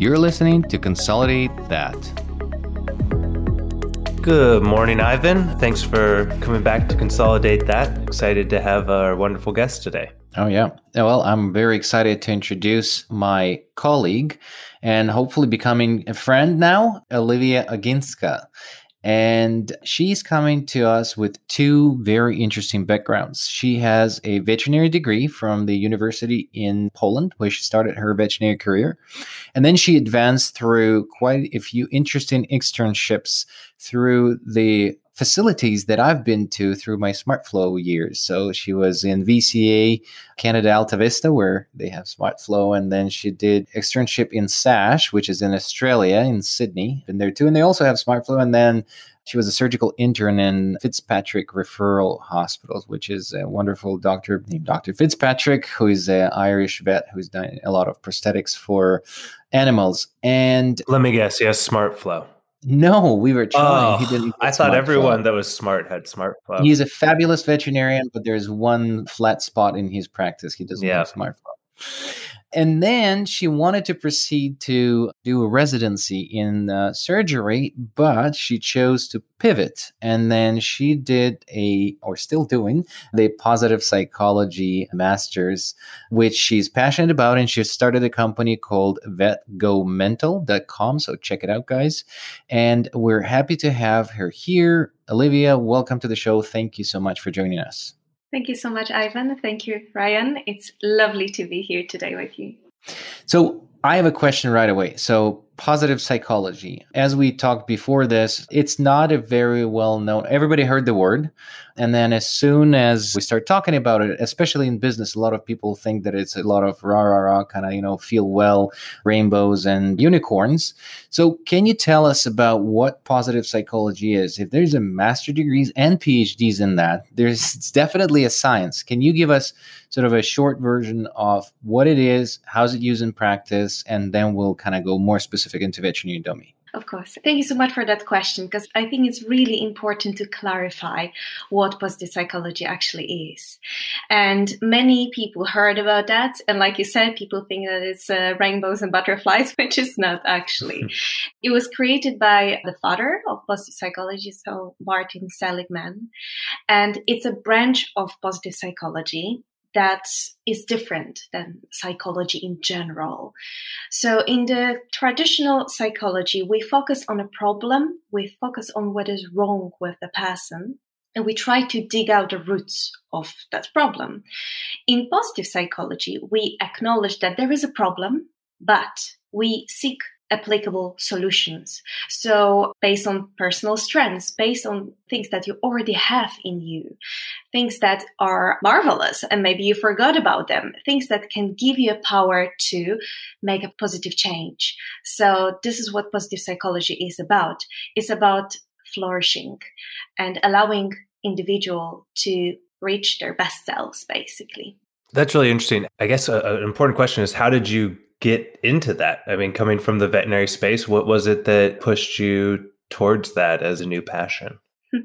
You're listening to Consolidate That. Good morning, Ivan. Thanks for coming back to Consolidate That. Excited to have our wonderful guest today. Oh, yeah. Well, I'm very excited to introduce my colleague and hopefully becoming a friend now, Olivia Oginska. And she's coming to us with two very interesting backgrounds. She has a veterinary degree from the university in Poland, where she started her veterinary career. And then she advanced through quite a few interesting externships through the facilities that I've been to through my SmartFlow years. So she was in VCA Canada Alta Vista, where they have SmartFlow, and then she did externship in SASH, which is in Australia, in Sydney. Been there too, and they also have SmartFlow. And then she was a surgical intern in Fitzpatrick Referral Hospitals, which is a wonderful doctor named Dr. Fitzpatrick, who is an Irish vet who's done a lot of prosthetics for animals. And let me guess, yes, SmartFlow. No, we were trying. Oh, I thought everyone that was smart had smart flow. He's a fabulous veterinarian, but there's one flat spot in his practice. He doesn't yeah. have smart flow. And then she wanted to proceed to do a residency in uh, surgery, but she chose to pivot. And then she did a, or still doing, the positive psychology master's, which she's passionate about. And she started a company called vetgonemental.com. So check it out, guys. And we're happy to have her here. Olivia, welcome to the show. Thank you so much for joining us. Thank you so much, Ivan. Thank you, Ryan. It's lovely to be here today with you. So, I have a question right away. So, positive psychology. As we talked before this, it's not a very well known, everybody heard the word. And then as soon as we start talking about it, especially in business, a lot of people think that it's a lot of rah, rah, rah, kind of, you know, feel well, rainbows and unicorns. So can you tell us about what positive psychology is? If there's a master degrees and PhDs in that, there's it's definitely a science. Can you give us sort of a short version of what it is, how's it used in practice, and then we'll kind of go more specific intervention you dummy? Of course. Thank you so much for that question because I think it's really important to clarify what positive psychology actually is. And many people heard about that. And like you said, people think that it's uh, rainbows and butterflies, which is not actually. it was created by the father of positive psychology, so Martin Seligman. And it's a branch of positive psychology that is different than psychology in general. So, in the traditional psychology, we focus on a problem, we focus on what is wrong with the person, and we try to dig out the roots of that problem. In positive psychology, we acknowledge that there is a problem, but we seek applicable solutions. So based on personal strengths, based on things that you already have in you, things that are marvelous and maybe you forgot about them, things that can give you a power to make a positive change. So this is what positive psychology is about. It's about flourishing and allowing individual to reach their best selves basically. That's really interesting. I guess a, an important question is how did you get into that? I mean, coming from the veterinary space, what was it that pushed you towards that as a new passion?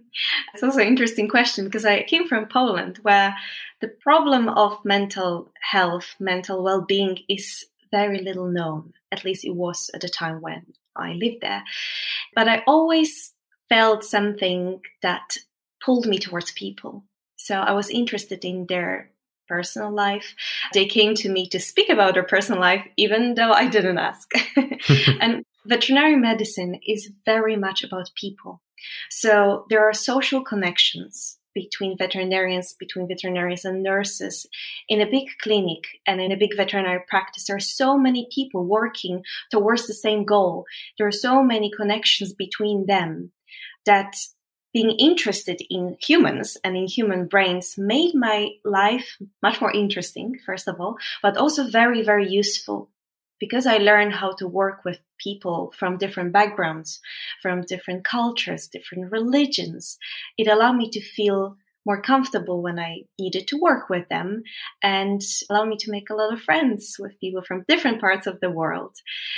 It's also an interesting question because I came from Poland where the problem of mental health, mental well being is very little known. At least it was at the time when I lived there. But I always felt something that pulled me towards people. So I was interested in their personal life. They came to me to speak about their personal life, even though I didn't ask. and veterinary medicine is very much about people. So there are social connections between veterinarians, between veterinarians and nurses. In a big clinic and in a big veterinary practice, there are so many people working towards the same goal. There are so many connections between them that being interested in humans and in human brains made my life much more interesting, first of all, but also very, very useful because I learned how to work with people from different backgrounds, from different cultures, different religions. It allowed me to feel more comfortable when I needed to work with them and allowed me to make a lot of friends with people from different parts of the world.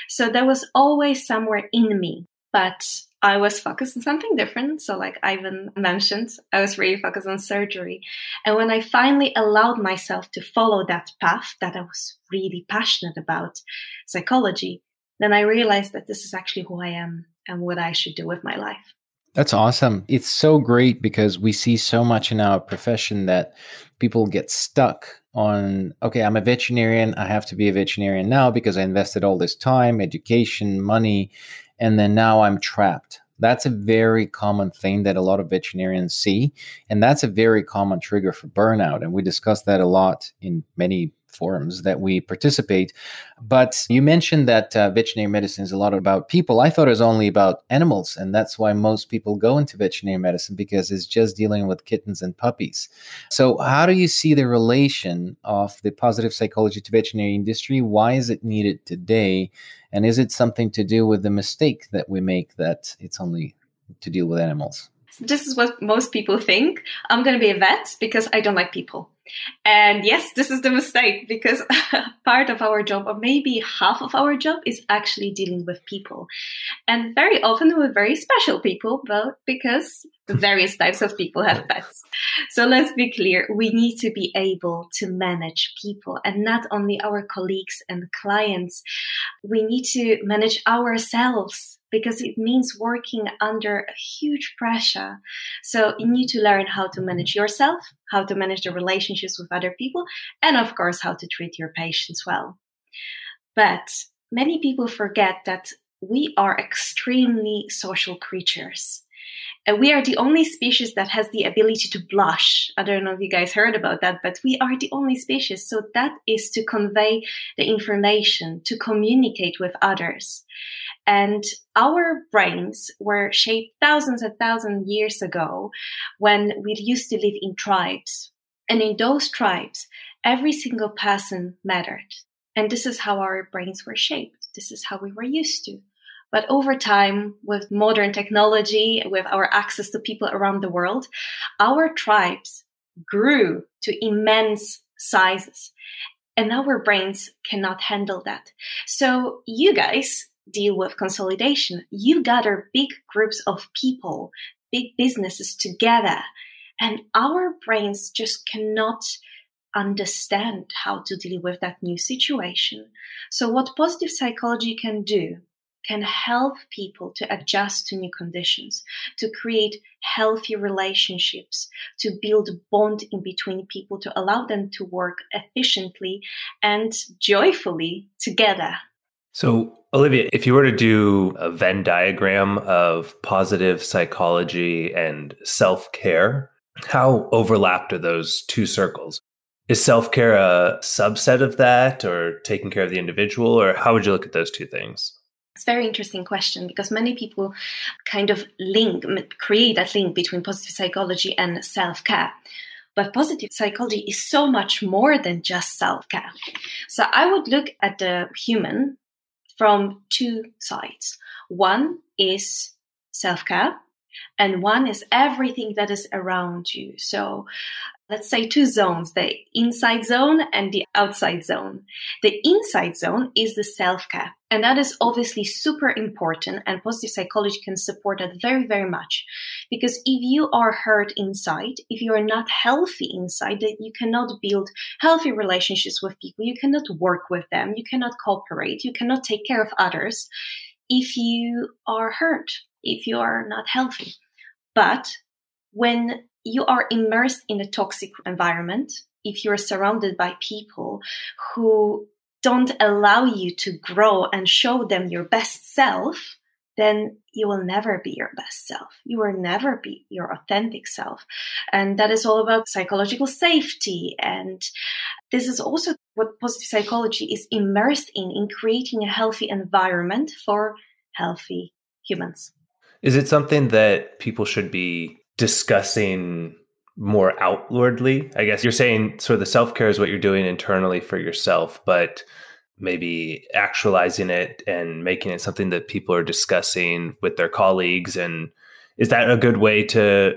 So that was always somewhere in me. But I was focused on something different. So, like Ivan mentioned, I was really focused on surgery. And when I finally allowed myself to follow that path that I was really passionate about, psychology, then I realized that this is actually who I am and what I should do with my life. That's awesome. It's so great because we see so much in our profession that people get stuck on okay, I'm a veterinarian. I have to be a veterinarian now because I invested all this time, education, money, and then now I'm trapped. That's a very common thing that a lot of veterinarians see. And that's a very common trigger for burnout. And we discuss that a lot in many forums that we participate. But you mentioned that uh, veterinary medicine is a lot about people. I thought it was only about animals, and that's why most people go into veterinary medicine because it's just dealing with kittens and puppies. So, how do you see the relation of the positive psychology to veterinary industry? Why is it needed today? And is it something to do with the mistake that we make that it's only to deal with animals? This is what most people think. I'm going to be a vet because I don't like people. And yes, this is the mistake because part of our job, or maybe half of our job, is actually dealing with people. And very often with very special people, but because various types of people have pets. So let's be clear we need to be able to manage people and not only our colleagues and clients, we need to manage ourselves because it means working under huge pressure. So you need to learn how to manage yourself, how to manage the relationships with other people, and of course, how to treat your patients well. But many people forget that we are extremely social creatures. And we are the only species that has the ability to blush. I don't know if you guys heard about that, but we are the only species. So that is to convey the information, to communicate with others. And our brains were shaped thousands and thousands years ago when we used to live in tribes. And in those tribes, every single person mattered. And this is how our brains were shaped. This is how we were used to. But over time, with modern technology, with our access to people around the world, our tribes grew to immense sizes. And our brains cannot handle that. So you guys deal with consolidation. You gather big groups of people, big businesses together, and our brains just cannot understand how to deal with that new situation. So, what positive psychology can do can help people to adjust to new conditions, to create healthy relationships, to build bond in between people, to allow them to work efficiently and joyfully together. So, Olivia, if you were to do a Venn diagram of positive psychology and self care, how overlapped are those two circles? Is self care a subset of that or taking care of the individual, or how would you look at those two things? It's a very interesting question because many people kind of link, create that link between positive psychology and self care. But positive psychology is so much more than just self care. So I would look at the human from two sides. One is self care, and one is everything that is around you. So let's say two zones the inside zone and the outside zone. The inside zone is the self care. And that is obviously super important, and positive psychology can support that very, very much. Because if you are hurt inside, if you are not healthy inside, that you cannot build healthy relationships with people, you cannot work with them, you cannot cooperate, you cannot take care of others if you are hurt, if you are not healthy. But when you are immersed in a toxic environment, if you're surrounded by people who don't allow you to grow and show them your best self, then you will never be your best self. You will never be your authentic self. And that is all about psychological safety. And this is also what positive psychology is immersed in, in creating a healthy environment for healthy humans. Is it something that people should be discussing more outwardly. I guess you're saying sort of the self care is what you're doing internally for yourself, but maybe actualizing it and making it something that people are discussing with their colleagues. And is that a good way to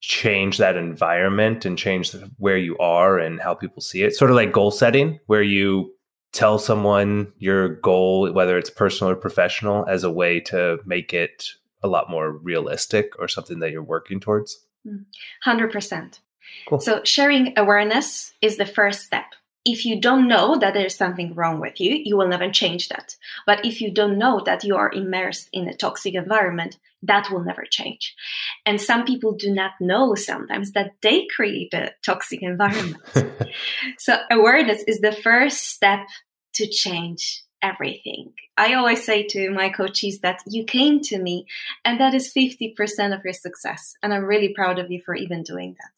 change that environment and change where you are and how people see it? Sort of like goal setting, where you tell someone your goal, whether it's personal or professional, as a way to make it a lot more realistic or something that you're working towards? Mm, 100%. Cool. So, sharing awareness is the first step. if you don't know that there's something wrong with you, you will never change that. But if you don't know that you are immersed in a toxic environment, that will never change. And some people do not know sometimes that they create a toxic environment. so awareness is the first step to change everything. I always say to my coaches that you came to me and that is 50% of your success. And I'm really proud of you for even doing that.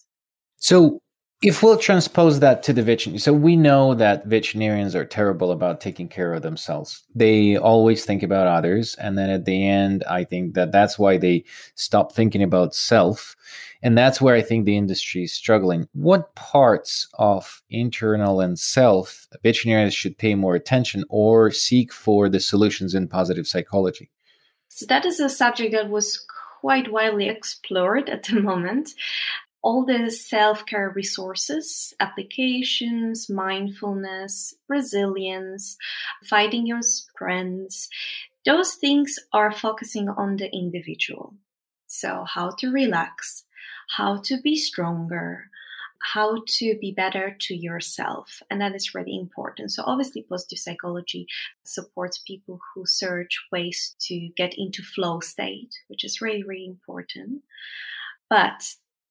So if we'll transpose that to the veterinarian, so we know that veterinarians are terrible about taking care of themselves. They always think about others, and then at the end, I think that that's why they stop thinking about self, and that's where I think the industry is struggling. What parts of internal and self veterinarians should pay more attention or seek for the solutions in positive psychology? So that is a subject that was quite widely explored at the moment all the self care resources, applications, mindfulness, resilience, finding your strengths, those things are focusing on the individual. So, how to relax, how to be stronger, how to be better to yourself. And that is really important. So, obviously, positive psychology supports people who search ways to get into flow state, which is really, really important. But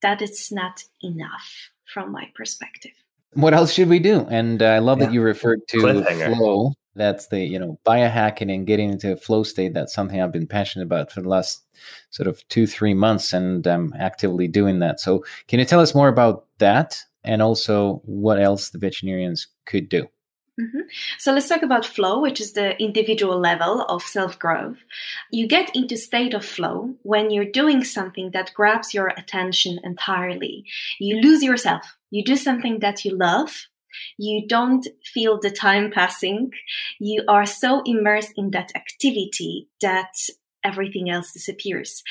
that it's not enough from my perspective. What else should we do? And uh, I love yeah. that you referred to flow. That's the, you know, biohacking and getting into a flow state. That's something I've been passionate about for the last sort of two, three months, and I'm actively doing that. So, can you tell us more about that and also what else the veterinarians could do? Mm-hmm. So let's talk about flow, which is the individual level of self growth. You get into state of flow when you're doing something that grabs your attention entirely. You lose yourself. You do something that you love. You don't feel the time passing. You are so immersed in that activity that everything else disappears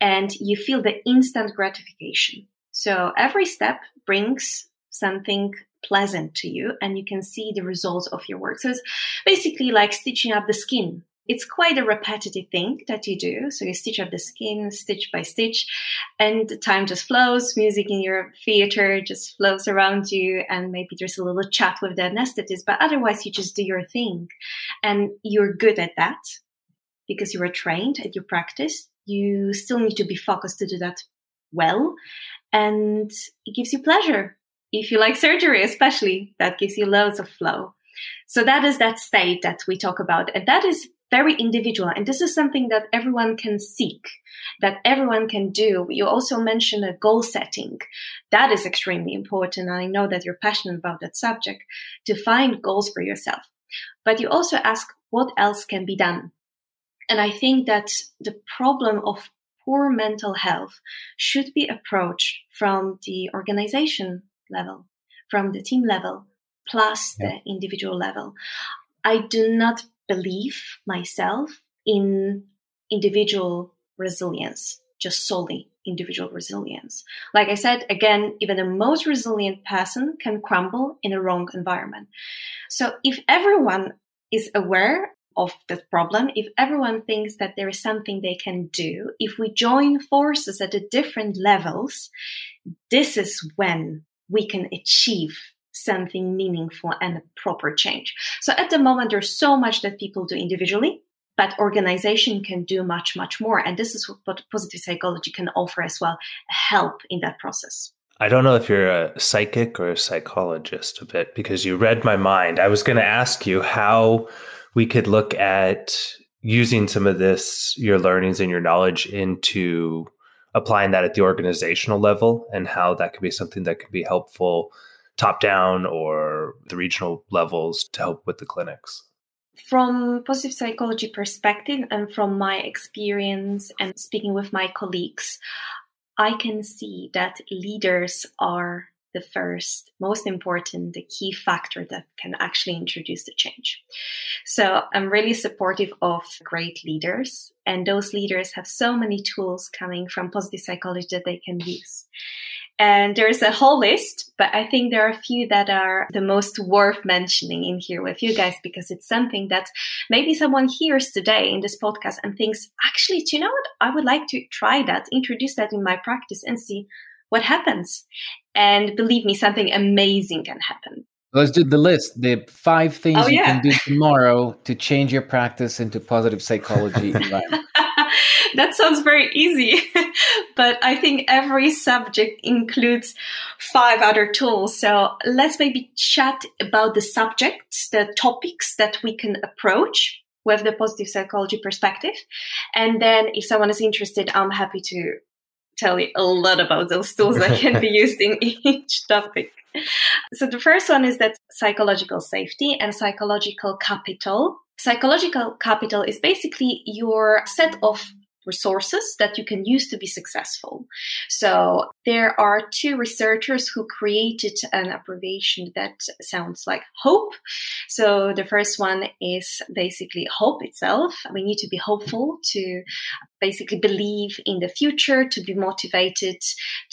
and you feel the instant gratification. So every step brings something pleasant to you and you can see the results of your work. So it's basically like stitching up the skin. It's quite a repetitive thing that you do. So you stitch up the skin stitch by stitch and time just flows. Music in your theater just flows around you and maybe there's a little chat with the anesthetist, but otherwise you just do your thing and you're good at that because you are trained at your practice. You still need to be focused to do that well and it gives you pleasure if you like surgery, especially, that gives you loads of flow. So that is that state that we talk about. And that is very individual. And this is something that everyone can seek, that everyone can do. You also mentioned a goal setting. That is extremely important. I know that you're passionate about that subject to find goals for yourself. But you also ask what else can be done. And I think that the problem of poor mental health should be approached from the organization level, from the team level, plus yeah. the individual level. I do not believe myself in individual resilience, just solely individual resilience. Like I said, again, even the most resilient person can crumble in a wrong environment. So if everyone is aware of the problem, if everyone thinks that there is something they can do, if we join forces at the different levels, this is when we can achieve something meaningful and a proper change. So at the moment, there's so much that people do individually, but organization can do much, much more. And this is what positive psychology can offer as well, help in that process. I don't know if you're a psychic or a psychologist a bit because you read my mind. I was going to ask you how we could look at using some of this, your learnings and your knowledge into applying that at the organizational level and how that could be something that could be helpful top down or the regional levels to help with the clinics. From positive psychology perspective and from my experience and speaking with my colleagues i can see that leaders are the first, most important, the key factor that can actually introduce the change. So I'm really supportive of great leaders, and those leaders have so many tools coming from positive psychology that they can use. And there's a whole list, but I think there are a few that are the most worth mentioning in here with you guys because it's something that maybe someone hears today in this podcast and thinks, actually, do you know what? I would like to try that, introduce that in my practice and see what happens. And believe me, something amazing can happen. Let's do the list. The five things Oh, you yeah. can do tomorrow to change your practice into positive psychology that sounds very easy, but I think every subject includes five other tools. So let's maybe chat about the subjects, the topics that we can approach with the positive psychology perspective. And then if someone is interested, I'm happy to tell you a lot about those tools that can be used in each topic. So the first one is that psychological safety and psychological capital. Psychological capital is basically your set of resources that you can use to be successful. So there are two researchers who created an abbreviation that sounds like HOPE. So the first one is basically hope itself. We need to be hopeful to basically believe in the future, to be motivated,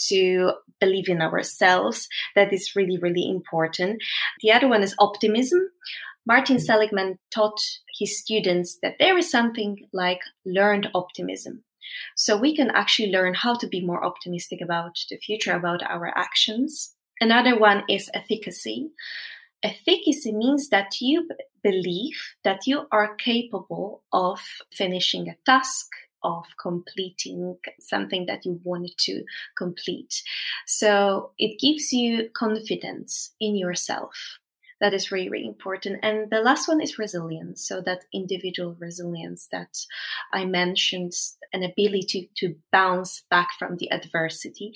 to believe in ourselves. That is really, really important. The other one is optimism. Martin Seligman taught his students that there is something like learned optimism. So we can actually learn how to be more optimistic about the future, about our actions. Another one is efficacy. Efficacy means that you believe that you are capable of finishing a task, of completing something that you wanted to complete. So it gives you confidence in yourself that is really really important. And the last one is resilience. So that individual resilience that i mentioned an ability to bounce back from the adversity.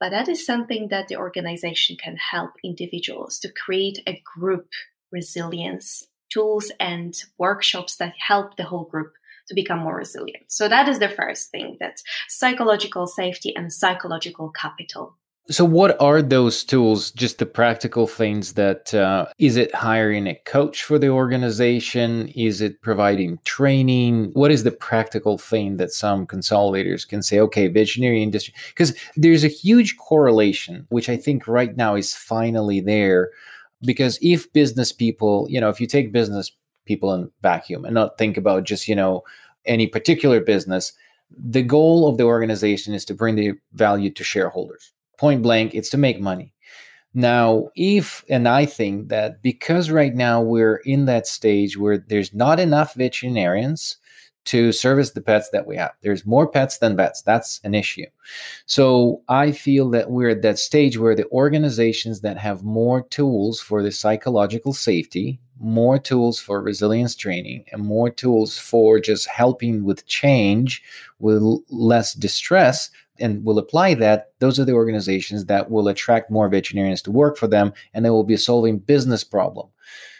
But that is something that the organization can help individuals to create a group resilience tools and workshops that help the whole group to become more resilient. So that is the first thing that psychological safety and psychological capital So, what are those tools? Just the practical things that uh, is it hiring a coach for the organization? Is it providing training? What is the practical thing that some consolidators can say, okay, veterinary industry? Because there's a huge correlation, which I think right now is finally there. Because if business people, you know, if you take business people in vacuum and not think about just, you know, any particular business, the goal of the organization is to bring the value to shareholders point blank it's to make money. Now if and i think that because right now we're in that stage where there's not enough veterinarians to service the pets that we have there's more pets than vets that's an issue. So i feel that we're at that stage where the organizations that have more tools for the psychological safety more tools for resilience training and more tools for just helping with change with less distress and will apply that, those are the organizations that will attract more veterinarians to work for them and they will be solving business problem.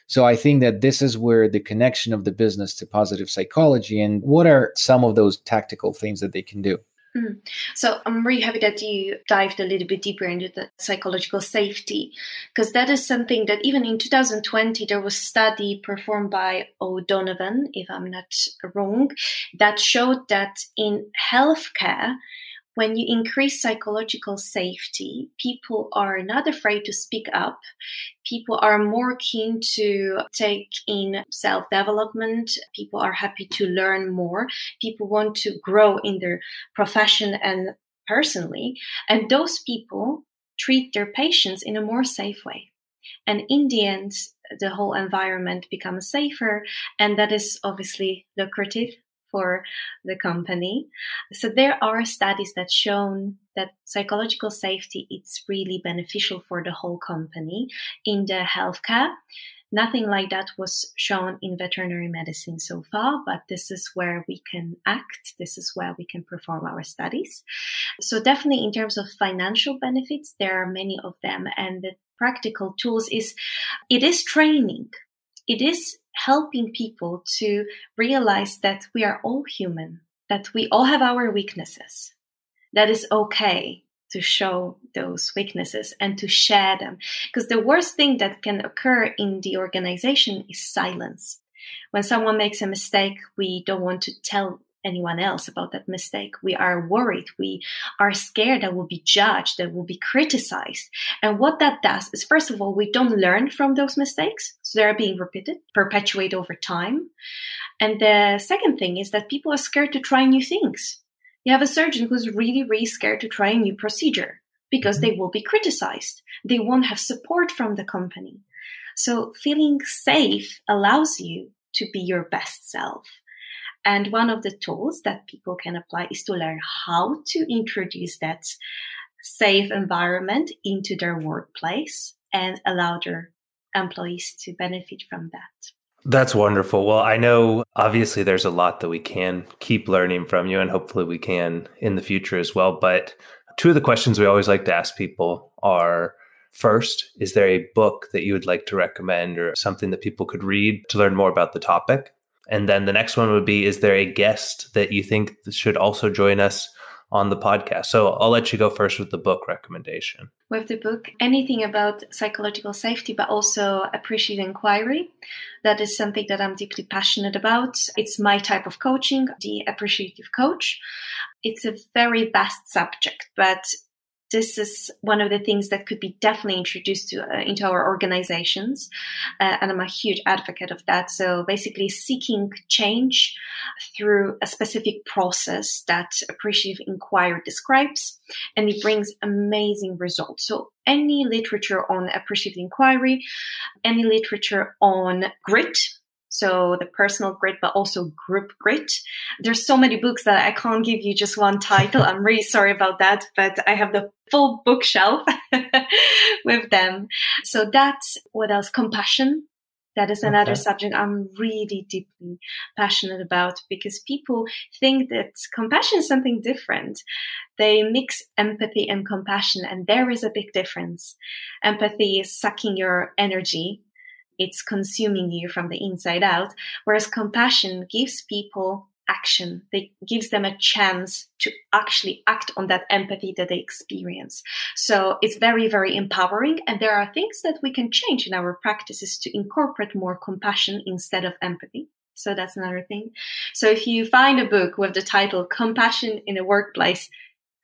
So I think that this is where the connection of the business to positive psychology and what are some of those tactical things that they can do. Mm. So I'm really happy that you dived a little bit deeper into the psychological safety, because that is something that even in 2020 there was a study performed by O'Donovan, if I'm not wrong, that showed that in healthcare when you increase psychological safety, people are not afraid to speak up. People are more keen to take in self development. People are happy to learn more. People want to grow in their profession and personally. And those people treat their patients in a more safe way. And in the end, the whole environment becomes safer. And that is obviously lucrative for the company. So there are studies that shown that psychological safety it's really beneficial for the whole company in the healthcare. Nothing like that was shown in veterinary medicine so far, but this is where we can act. This is where we can perform our studies. So definitely in terms of financial benefits, there are many of them. And the practical tools is, it is training. It is helping people to realize that we are all human, that we all have our weaknesses. That is okay to show those weaknesses and to share them. Because the worst thing that can occur in the organization is silence. When someone makes a mistake, we don't want to tell anyone else about that mistake. We are worried. We are scared that we'll be judged, that we'll be criticized. And what that does is, first of all, we don't learn from those mistakes. So they're being repeated, perpetuate over time. And the second thing is that people are scared to try new things. You have a surgeon who's really, really scared to try a new procedure because mm-hmm. they will be criticized. They won't have support from the company. So feeling safe allows you to be your best self. And one of the tools that people can apply is to learn how to introduce that safe environment into their workplace and allow their employees to benefit from that. That's wonderful. Well, I know obviously there's a lot that we can keep learning from you, and hopefully we can in the future as well. But two of the questions we always like to ask people are first, is there a book that you would like to recommend or something that people could read to learn more about the topic? And then the next one would be Is there a guest that you think should also join us on the podcast. So I'll let you go first with the book recommendation. With the book, anything about psychological safety, but also appreciative inquiry. That is something that I'm deeply passionate about. It's my type of coaching, the appreciative coach. It's a very vast subject, but this is one of the things that could be definitely introduced to, uh, into our organizations. Uh, and I'm a huge advocate of that. So basically seeking change through a specific process that appreciative inquiry describes, and it brings amazing results. So any literature on appreciative inquiry, any literature on grit, so the personal grit, but also group grit. There's so many books that I can't give you just one title. I'm really sorry about that, but I have the full bookshelf with them. So that's what else? Compassion. That is another okay. subject I'm really deeply passionate about because people think that compassion is something different. They mix empathy and compassion, and there is a big difference. Empathy is sucking your energy it's consuming you from the inside out. Whereas compassion gives people action. It gives them a chance to actually act on that empathy that they experience. So it's very, very empowering. And there are things that we can change in our practices to incorporate more compassion instead of empathy. So that's another thing. So if you find a book with the title Compassion in a Workplace,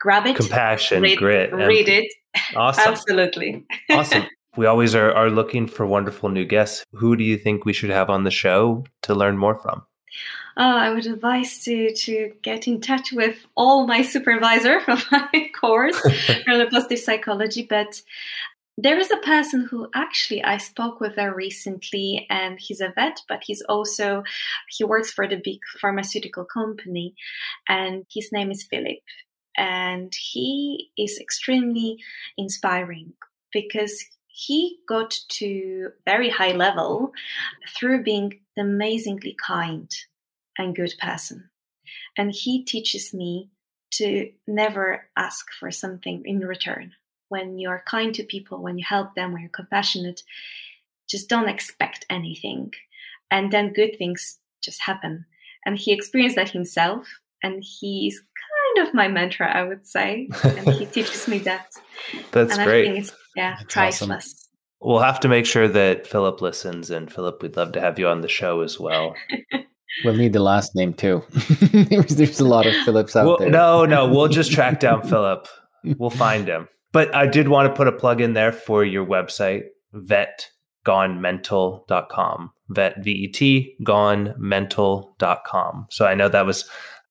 grab it. Compassion, read, grit. Read it. Awesome. Absolutely. Awesome. We always are, are looking for wonderful new guests. Who do you think we should have on the show to learn more from? Oh, I would advise to to get in touch with all my supervisor from my course from the positive psychology. But there is a person who actually I spoke with there recently, and he's a vet, but he's also he works for the big pharmaceutical company, and his name is Philip, and he is extremely inspiring because he got to very high level through being amazingly kind and good person. And he teaches me to never ask for something in return. When you're kind to people, when you help them, when you're compassionate, just don't expect anything. And then good things just happen. And he experienced that himself. And he's kind of my mentor, I would say. And he teaches me that. That's and great. Yeah, That's priceless. Awesome. We'll have to make sure that Philip listens, and Philip, we'd love to have you on the show as well. we'll need the last name too. there's, there's, a lot of Philips out well, there. No, no, we'll just track down Philip. We'll find him. But I did want to put a plug in there for your website, vetgonemental.com. Vet, V-E-T, gonemental.com. So I know that was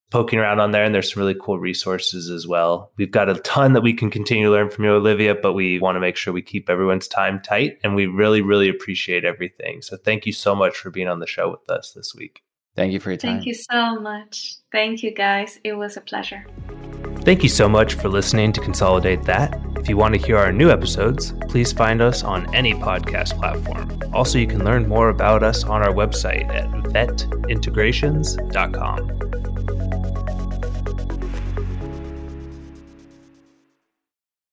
poking around on there and there's some really cool resources as well. We've got a ton that we can continue to learn from you, Olivia, but we want to make sure we keep everyone's time tight and we really, really appreciate everything. So thank you so much for being on the show with us this week. Thank you for your time. Thank you so much. Thank you guys. It was a pleasure. Thank you so much for listening to Consolidate That. If you want to hear our new episodes, please find us on any podcast platform. Also, you can learn more about us on our website at vetintegrations.com.